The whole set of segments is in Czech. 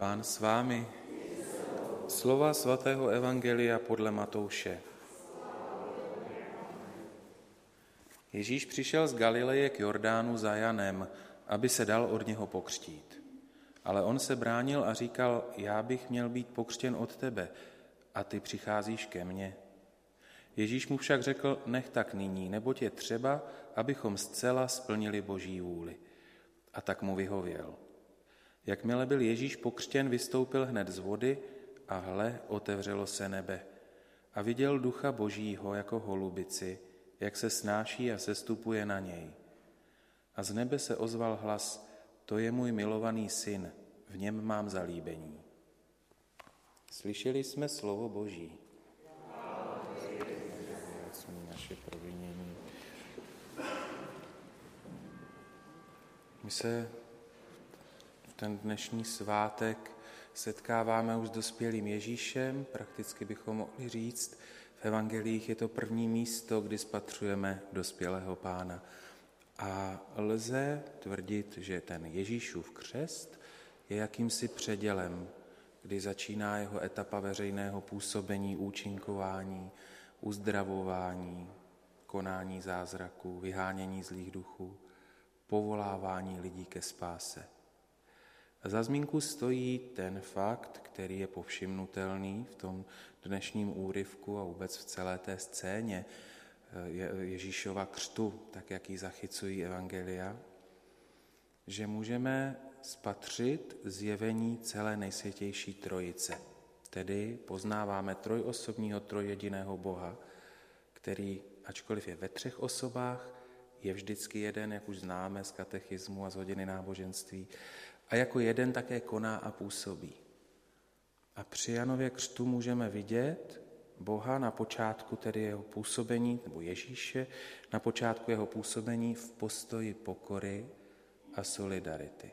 Pán s vámi. Slova svatého Evangelia podle Matouše. Ježíš přišel z Galileje k Jordánu za Janem, aby se dal od něho pokřtít. Ale on se bránil a říkal, já bych měl být pokřtěn od tebe a ty přicházíš ke mně. Ježíš mu však řekl, nech tak nyní, neboť je třeba, abychom zcela splnili boží vůli. A tak mu vyhověl. Jakmile byl Ježíš pokřtěn, vystoupil hned z vody a hle, otevřelo se nebe. A viděl ducha božího jako holubici, jak se snáší a sestupuje na něj. A z nebe se ozval hlas, to je můj milovaný syn, v něm mám zalíbení. Slyšeli jsme slovo Boží. naše provinění. My se ten dnešní svátek setkáváme už s dospělým Ježíšem, prakticky bychom mohli říct, v evangelích je to první místo, kdy spatřujeme dospělého pána. A lze tvrdit, že ten Ježíšův křest je jakýmsi předělem, kdy začíná jeho etapa veřejného působení, účinkování, uzdravování, konání zázraků, vyhánění zlých duchů, povolávání lidí ke spáse. Za zmínku stojí ten fakt, který je povšimnutelný v tom dnešním úryvku a vůbec v celé té scéně eh, Ježíšova křtu, tak jak ji zachycují evangelia, že můžeme spatřit zjevení celé nejsvětější trojice. Tedy poznáváme trojosobního, trojjediného Boha, který, ačkoliv je ve třech osobách, je vždycky jeden, jak už známe z katechismu a z hodiny náboženství, a jako jeden také koná a působí. A při Janově křtu můžeme vidět Boha na počátku tedy jeho působení, nebo Ježíše, na počátku jeho působení v postoji pokory a solidarity.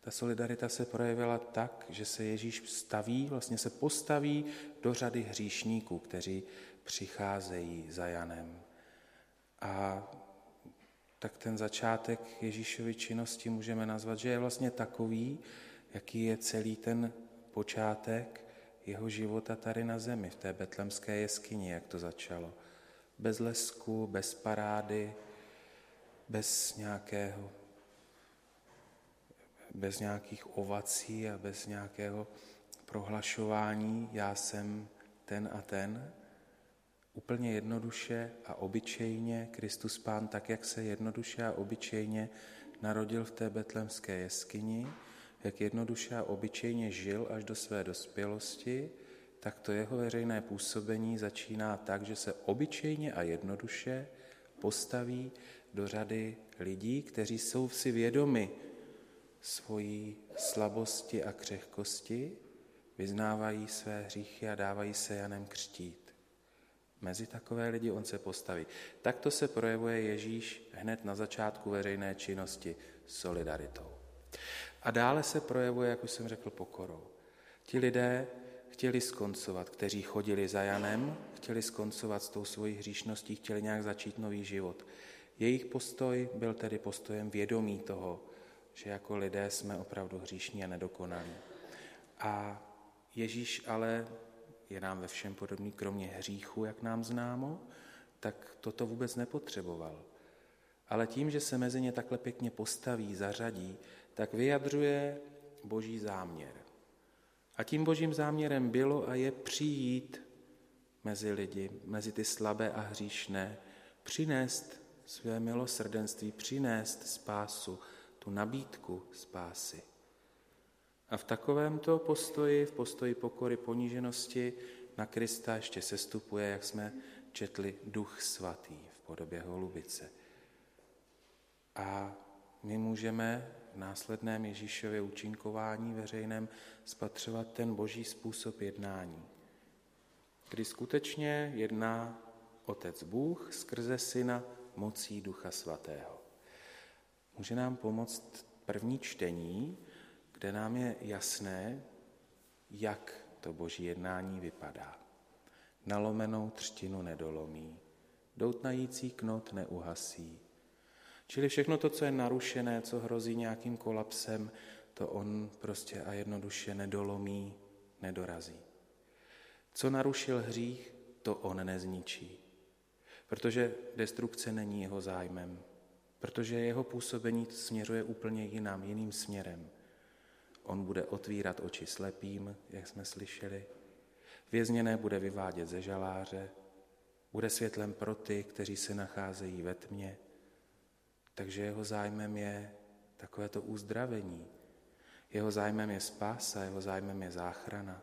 Ta solidarita se projevila tak, že se Ježíš staví, vlastně se postaví do řady hříšníků, kteří přicházejí za Janem. A tak ten začátek Ježíšovy činnosti můžeme nazvat, že je vlastně takový, jaký je celý ten počátek jeho života tady na zemi, v té betlemské jeskyni, jak to začalo. Bez lesku, bez parády, bez nějakého bez nějakých ovací a bez nějakého prohlašování, já jsem ten a ten, úplně jednoduše a obyčejně Kristus Pán, tak jak se jednoduše a obyčejně narodil v té betlemské jeskyni, jak jednoduše a obyčejně žil až do své dospělosti, tak to jeho veřejné působení začíná tak, že se obyčejně a jednoduše postaví do řady lidí, kteří jsou si vědomi svojí slabosti a křehkosti, vyznávají své hříchy a dávají se Janem křtít. Mezi takové lidi on se postaví. Takto se projevuje Ježíš hned na začátku veřejné činnosti solidaritou. A dále se projevuje, jak už jsem řekl, pokorou. Ti lidé chtěli skoncovat, kteří chodili za Janem, chtěli skoncovat s tou svojí hříšností, chtěli nějak začít nový život. Jejich postoj byl tedy postojem vědomí toho, že jako lidé jsme opravdu hříšní a nedokonalí. A Ježíš ale je nám ve všem podobný, kromě hříchu, jak nám známo, tak toto vůbec nepotřeboval. Ale tím, že se mezi ně takhle pěkně postaví, zařadí, tak vyjadřuje boží záměr. A tím božím záměrem bylo a je přijít mezi lidi, mezi ty slabé a hříšné, přinést své milosrdenství, přinést spásu, tu nabídku spásy. A v takovémto postoji, v postoji pokory, poníženosti na Krista ještě sestupuje, jak jsme četli, duch svatý v podobě holubice. A my můžeme v následném Ježíšově účinkování veřejném spatřovat ten boží způsob jednání, kdy skutečně jedná Otec Bůh skrze Syna mocí Ducha Svatého. Může nám pomoct první čtení, kde nám je jasné, jak to boží jednání vypadá. Nalomenou třtinu nedolomí, doutnající knot neuhasí. Čili všechno to, co je narušené, co hrozí nějakým kolapsem, to on prostě a jednoduše nedolomí, nedorazí. Co narušil hřích, to on nezničí. Protože destrukce není jeho zájmem. Protože jeho působení směřuje úplně jinam, jiným směrem. On bude otvírat oči slepým, jak jsme slyšeli. Vězněné bude vyvádět ze žaláře. Bude světlem pro ty, kteří se nacházejí ve tmě. Takže jeho zájmem je takovéto uzdravení. Jeho zájmem je spása, jeho zájmem je záchrana.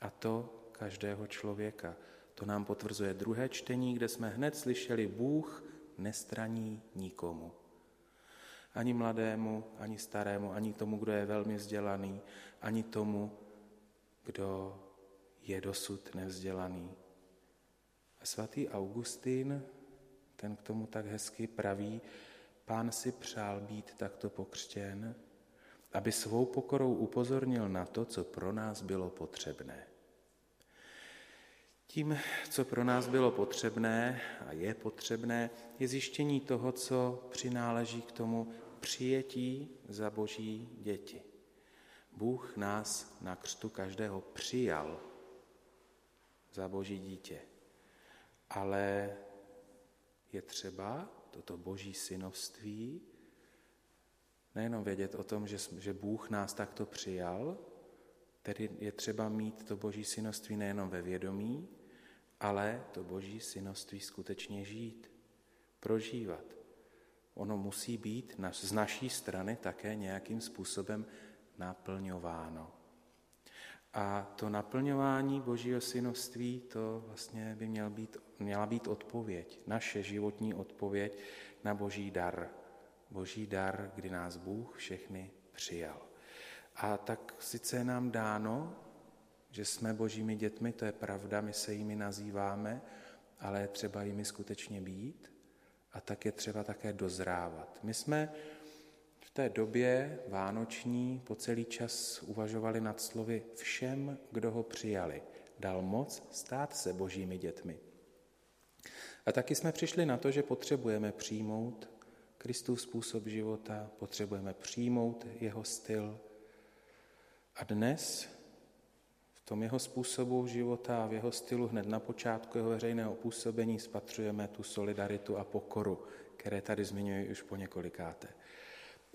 A to každého člověka. To nám potvrzuje druhé čtení, kde jsme hned slyšeli, Bůh nestraní nikomu. Ani mladému, ani starému, ani tomu, kdo je velmi vzdělaný, ani tomu, kdo je dosud nevzdělaný. A svatý Augustín, ten k tomu tak hezky praví, pán si přál být takto pokřtěn, aby svou pokorou upozornil na to, co pro nás bylo potřebné. Tím, co pro nás bylo potřebné a je potřebné, je zjištění toho, co přináleží k tomu přijetí za boží děti. Bůh nás na křtu každého přijal za boží dítě. Ale je třeba toto boží synovství nejenom vědět o tom, že, že Bůh nás takto přijal, tedy je třeba mít to boží synovství nejenom ve vědomí, ale to boží synoství skutečně žít, prožívat. Ono musí být z naší strany také nějakým způsobem naplňováno. A to naplňování božího synoství, to vlastně by měl být, měla být odpověď, naše životní odpověď na boží dar. Boží dar, kdy nás Bůh všechny přijal. A tak sice je nám dáno že jsme božími dětmi, to je pravda, my se jimi nazýváme, ale třeba jimi skutečně být a tak je třeba také dozrávat. My jsme v té době vánoční po celý čas uvažovali nad slovy všem, kdo ho přijali. Dal moc stát se božími dětmi. A taky jsme přišli na to, že potřebujeme přijmout Kristův způsob života, potřebujeme přijmout jeho styl. A dnes tom jeho způsobu života a v jeho stylu hned na počátku jeho veřejného působení spatřujeme tu solidaritu a pokoru, které tady zmiňuji už po několikáté.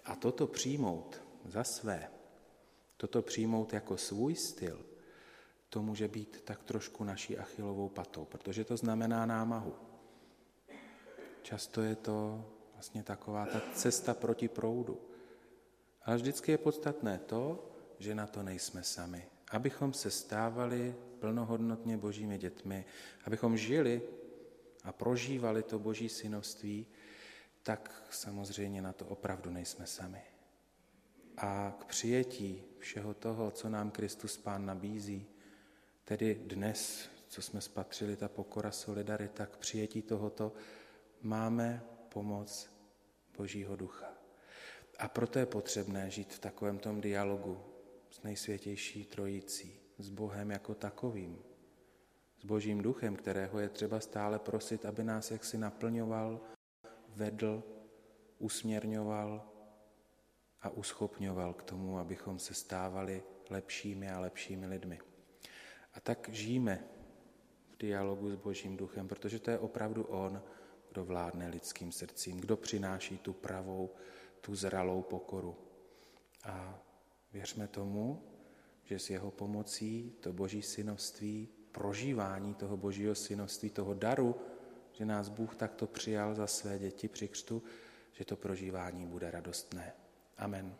A toto přijmout za své, toto přijmout jako svůj styl, to může být tak trošku naší achilovou patou, protože to znamená námahu. Často je to vlastně taková ta cesta proti proudu. Ale vždycky je podstatné to, že na to nejsme sami, abychom se stávali plnohodnotně božími dětmi, abychom žili a prožívali to boží synovství, tak samozřejmě na to opravdu nejsme sami. A k přijetí všeho toho, co nám Kristus Pán nabízí, tedy dnes, co jsme spatřili, ta pokora, solidarita, k přijetí tohoto máme pomoc Božího ducha. A proto je potřebné žít v takovém tom dialogu s nejsvětější trojicí, s Bohem jako takovým, s Božím duchem, kterého je třeba stále prosit, aby nás jaksi naplňoval, vedl, usměrňoval a uschopňoval k tomu, abychom se stávali lepšími a lepšími lidmi. A tak žijeme v dialogu s Božím duchem, protože to je opravdu On, kdo vládne lidským srdcím, kdo přináší tu pravou, tu zralou pokoru. A Věřme tomu, že s jeho pomocí to boží synovství, prožívání toho božího synovství, toho daru, že nás Bůh takto přijal za své děti při křtu, že to prožívání bude radostné. Amen.